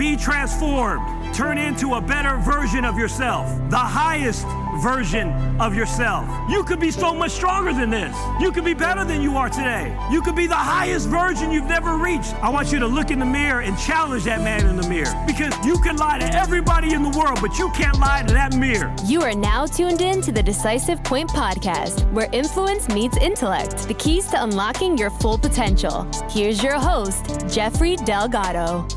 Be transformed. Turn into a better version of yourself, the highest version of yourself. You could be so much stronger than this. You could be better than you are today. You could be the highest version you've never reached. I want you to look in the mirror and challenge that man in the mirror because you can lie to everybody in the world, but you can't lie to that mirror. You are now tuned in to the Decisive Point podcast, where influence meets intellect, the keys to unlocking your full potential. Here's your host, Jeffrey Delgado.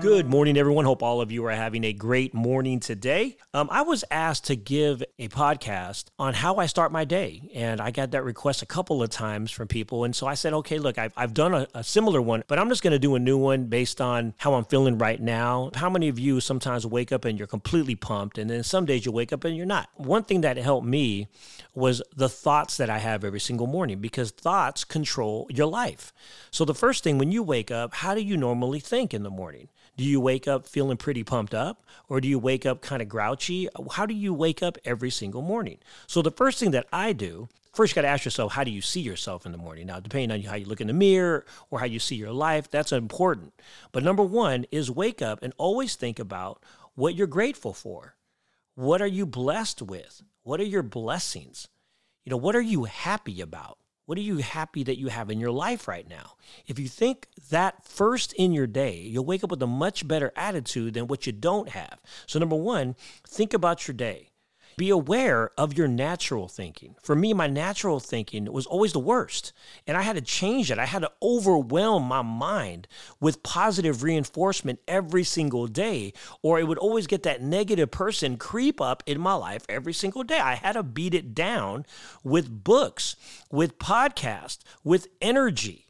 Good morning, everyone. Hope all of you are having a great morning today. Um, I was asked to give a podcast on how I start my day, and I got that request a couple of times from people. And so I said, okay, look, I've, I've done a, a similar one, but I'm just going to do a new one based on how I'm feeling right now. How many of you sometimes wake up and you're completely pumped, and then some days you wake up and you're not? One thing that helped me was the thoughts that I have every single morning because thoughts control your life. So the first thing when you wake up, how do you normally think in the morning? Do you wake up feeling pretty pumped up or do you wake up kind of grouchy? How do you wake up every single morning? So, the first thing that I do, first you got to ask yourself, how do you see yourself in the morning? Now, depending on how you look in the mirror or how you see your life, that's important. But number one is wake up and always think about what you're grateful for. What are you blessed with? What are your blessings? You know, what are you happy about? What are you happy that you have in your life right now? If you think that first in your day, you'll wake up with a much better attitude than what you don't have. So, number one, think about your day be aware of your natural thinking. For me, my natural thinking was always the worst. And I had to change it. I had to overwhelm my mind with positive reinforcement every single day, or it would always get that negative person creep up in my life every single day. I had to beat it down with books, with podcasts, with energy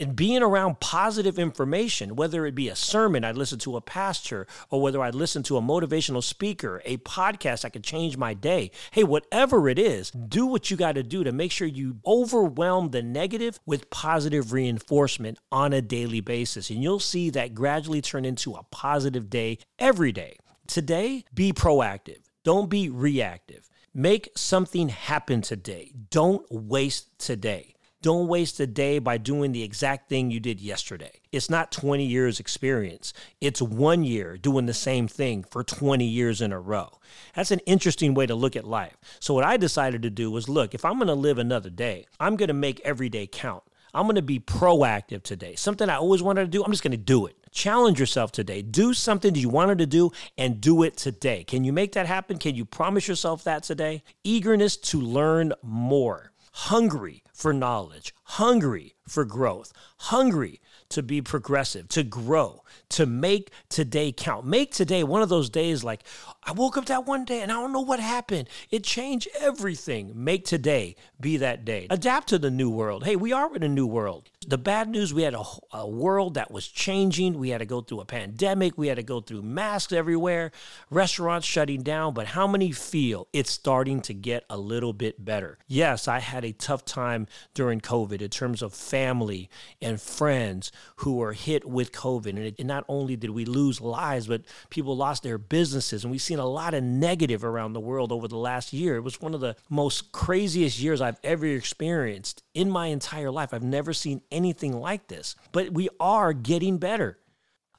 and being around positive information, whether it be a sermon I'd listen to a pastor, or whether I'd listen to a motivational speaker, a podcast that could change my day. Hey, whatever it is, do what you got to do to make sure you overwhelm the negative with positive reinforcement on a daily basis. And you'll see that gradually turn into a positive day every day. Today, be proactive. Don't be reactive. Make something happen today. Don't waste today. Don't waste a day by doing the exact thing you did yesterday. It's not 20 years experience. It's one year doing the same thing for 20 years in a row. That's an interesting way to look at life. So what I decided to do was look, if I'm going to live another day, I'm going to make every day count. I'm going to be proactive today. Something I always wanted to do, I'm just going to do it. Challenge yourself today. Do something that you wanted to do and do it today. Can you make that happen? Can you promise yourself that today? Eagerness to learn more hungry for knowledge, hungry for growth, hungry to be progressive, to grow, to make today count. Make today one of those days like, I woke up that one day and I don't know what happened. It changed everything. Make today be that day. Adapt to the new world. Hey, we are in a new world. The bad news we had a, a world that was changing. We had to go through a pandemic. We had to go through masks everywhere, restaurants shutting down. But how many feel it's starting to get a little bit better? Yes, I had a tough time during COVID in terms of family and friends who were hit with COVID. And, it, and not only did we lose lives, but people lost their businesses. And we've seen a lot of negative around the world over the last year. It was one of the most craziest years I've ever experienced in my entire life. I've never seen anything like this, but we are getting better.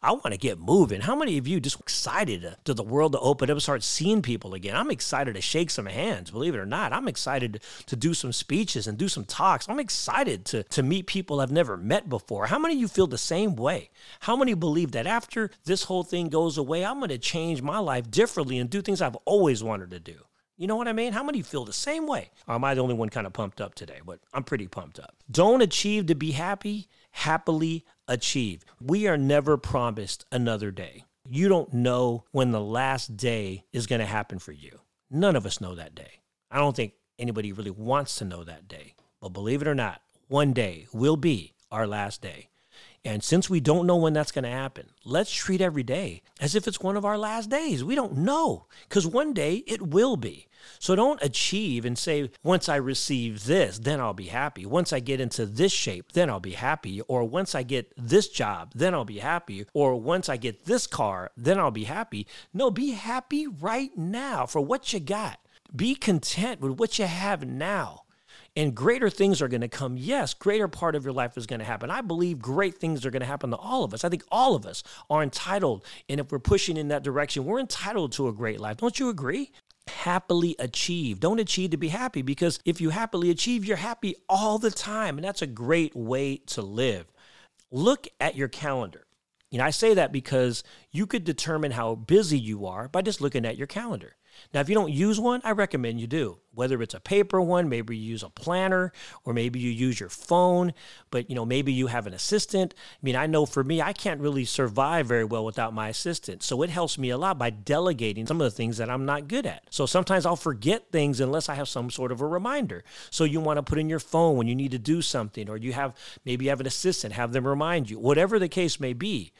I want to get moving. How many of you just excited to, the world to open up start seeing people again? I'm excited to shake some hands, believe it or not. I'm excited to do some speeches and do some talks. I'm excited to, to meet people I've never met before. How many of you feel the same way? How many believe that after this whole thing goes away, I'm going to change my life differently and do things I've always wanted to do? You know what I mean? How many feel the same way? Am I the only one kind of pumped up today? But I'm pretty pumped up. Don't achieve to be happy, happily achieve. We are never promised another day. You don't know when the last day is going to happen for you. None of us know that day. I don't think anybody really wants to know that day. But believe it or not, one day will be our last day. And since we don't know when that's going to happen, let's treat every day as if it's one of our last days. We don't know because one day it will be. So don't achieve and say, once I receive this, then I'll be happy. Once I get into this shape, then I'll be happy. Or once I get this job, then I'll be happy. Or once I get this car, then I'll be happy. No, be happy right now for what you got. Be content with what you have now. And greater things are going to come. Yes, greater part of your life is going to happen. I believe great things are going to happen to all of us. I think all of us are entitled, and if we're pushing in that direction, we're entitled to a great life. Don't you agree? happily achieve. Don't achieve to be happy because if you happily achieve, you're happy all the time. And that's a great way to live. Look at your calendar. You know, I say that because you could determine how busy you are by just looking at your calendar. Now, if you don't use one, I recommend you do. Whether it's a paper one, maybe you use a planner, or maybe you use your phone, but you know, maybe you have an assistant. I mean, I know for me, I can't really survive very well without my assistant. So it helps me a lot by delegating some of the things that I'm not good at. So sometimes I'll forget things unless I have some sort of a reminder. So you want to put in your phone when you need to do something, or you have maybe you have an assistant, have them remind you, whatever the case may be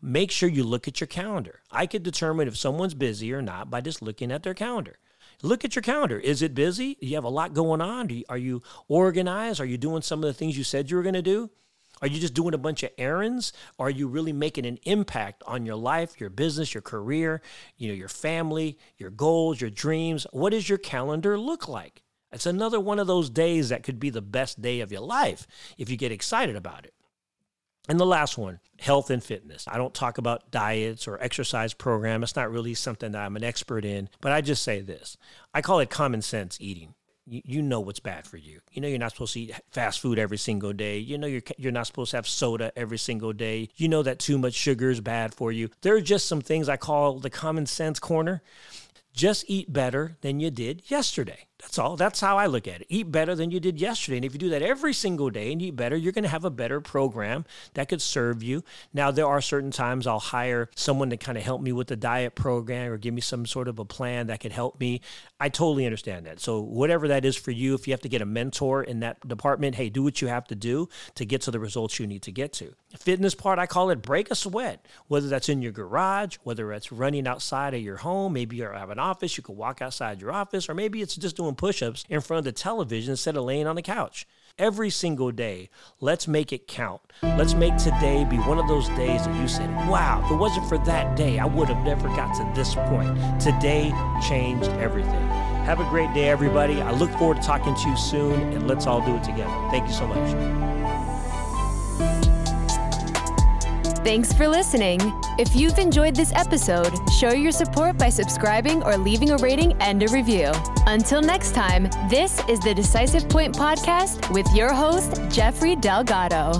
make sure you look at your calendar. I could determine if someone's busy or not by just looking at their calendar. Look at your calendar. Is it busy? Do you have a lot going on? You, are you organized? Are you doing some of the things you said you were going to do? Are you just doing a bunch of errands? Are you really making an impact on your life, your business, your career, you know, your family, your goals, your dreams? What does your calendar look like? It's another one of those days that could be the best day of your life if you get excited about it. And the last one, health and fitness. I don't talk about diets or exercise program. It's not really something that I'm an expert in, but I just say this. I call it common sense eating. You, you know what's bad for you. You know you're not supposed to eat fast food every single day. You know you're you're not supposed to have soda every single day. You know that too much sugar is bad for you. There are just some things I call the common sense corner. Just eat better than you did yesterday. That's all. That's how I look at it. Eat better than you did yesterday. And if you do that every single day and eat better, you're going to have a better program that could serve you. Now, there are certain times I'll hire someone to kind of help me with the diet program or give me some sort of a plan that could help me. I totally understand that. So, whatever that is for you, if you have to get a mentor in that department, hey, do what you have to do to get to the results you need to get to. Fitness part, I call it break a sweat, whether that's in your garage, whether it's running outside of your home, maybe you have an office, you could walk outside your office, or maybe it's just doing doing push ups in front of the television instead of laying on the couch. Every single day, let's make it count. Let's make today be one of those days that you said, wow, if it wasn't for that day, I would have never got to this point. Today changed everything. Have a great day, everybody. I look forward to talking to you soon, and let's all do it together. Thank you so much. Thanks for listening. If you've enjoyed this episode, show your support by subscribing or leaving a rating and a review. Until next time, this is the Decisive Point Podcast with your host, Jeffrey Delgado.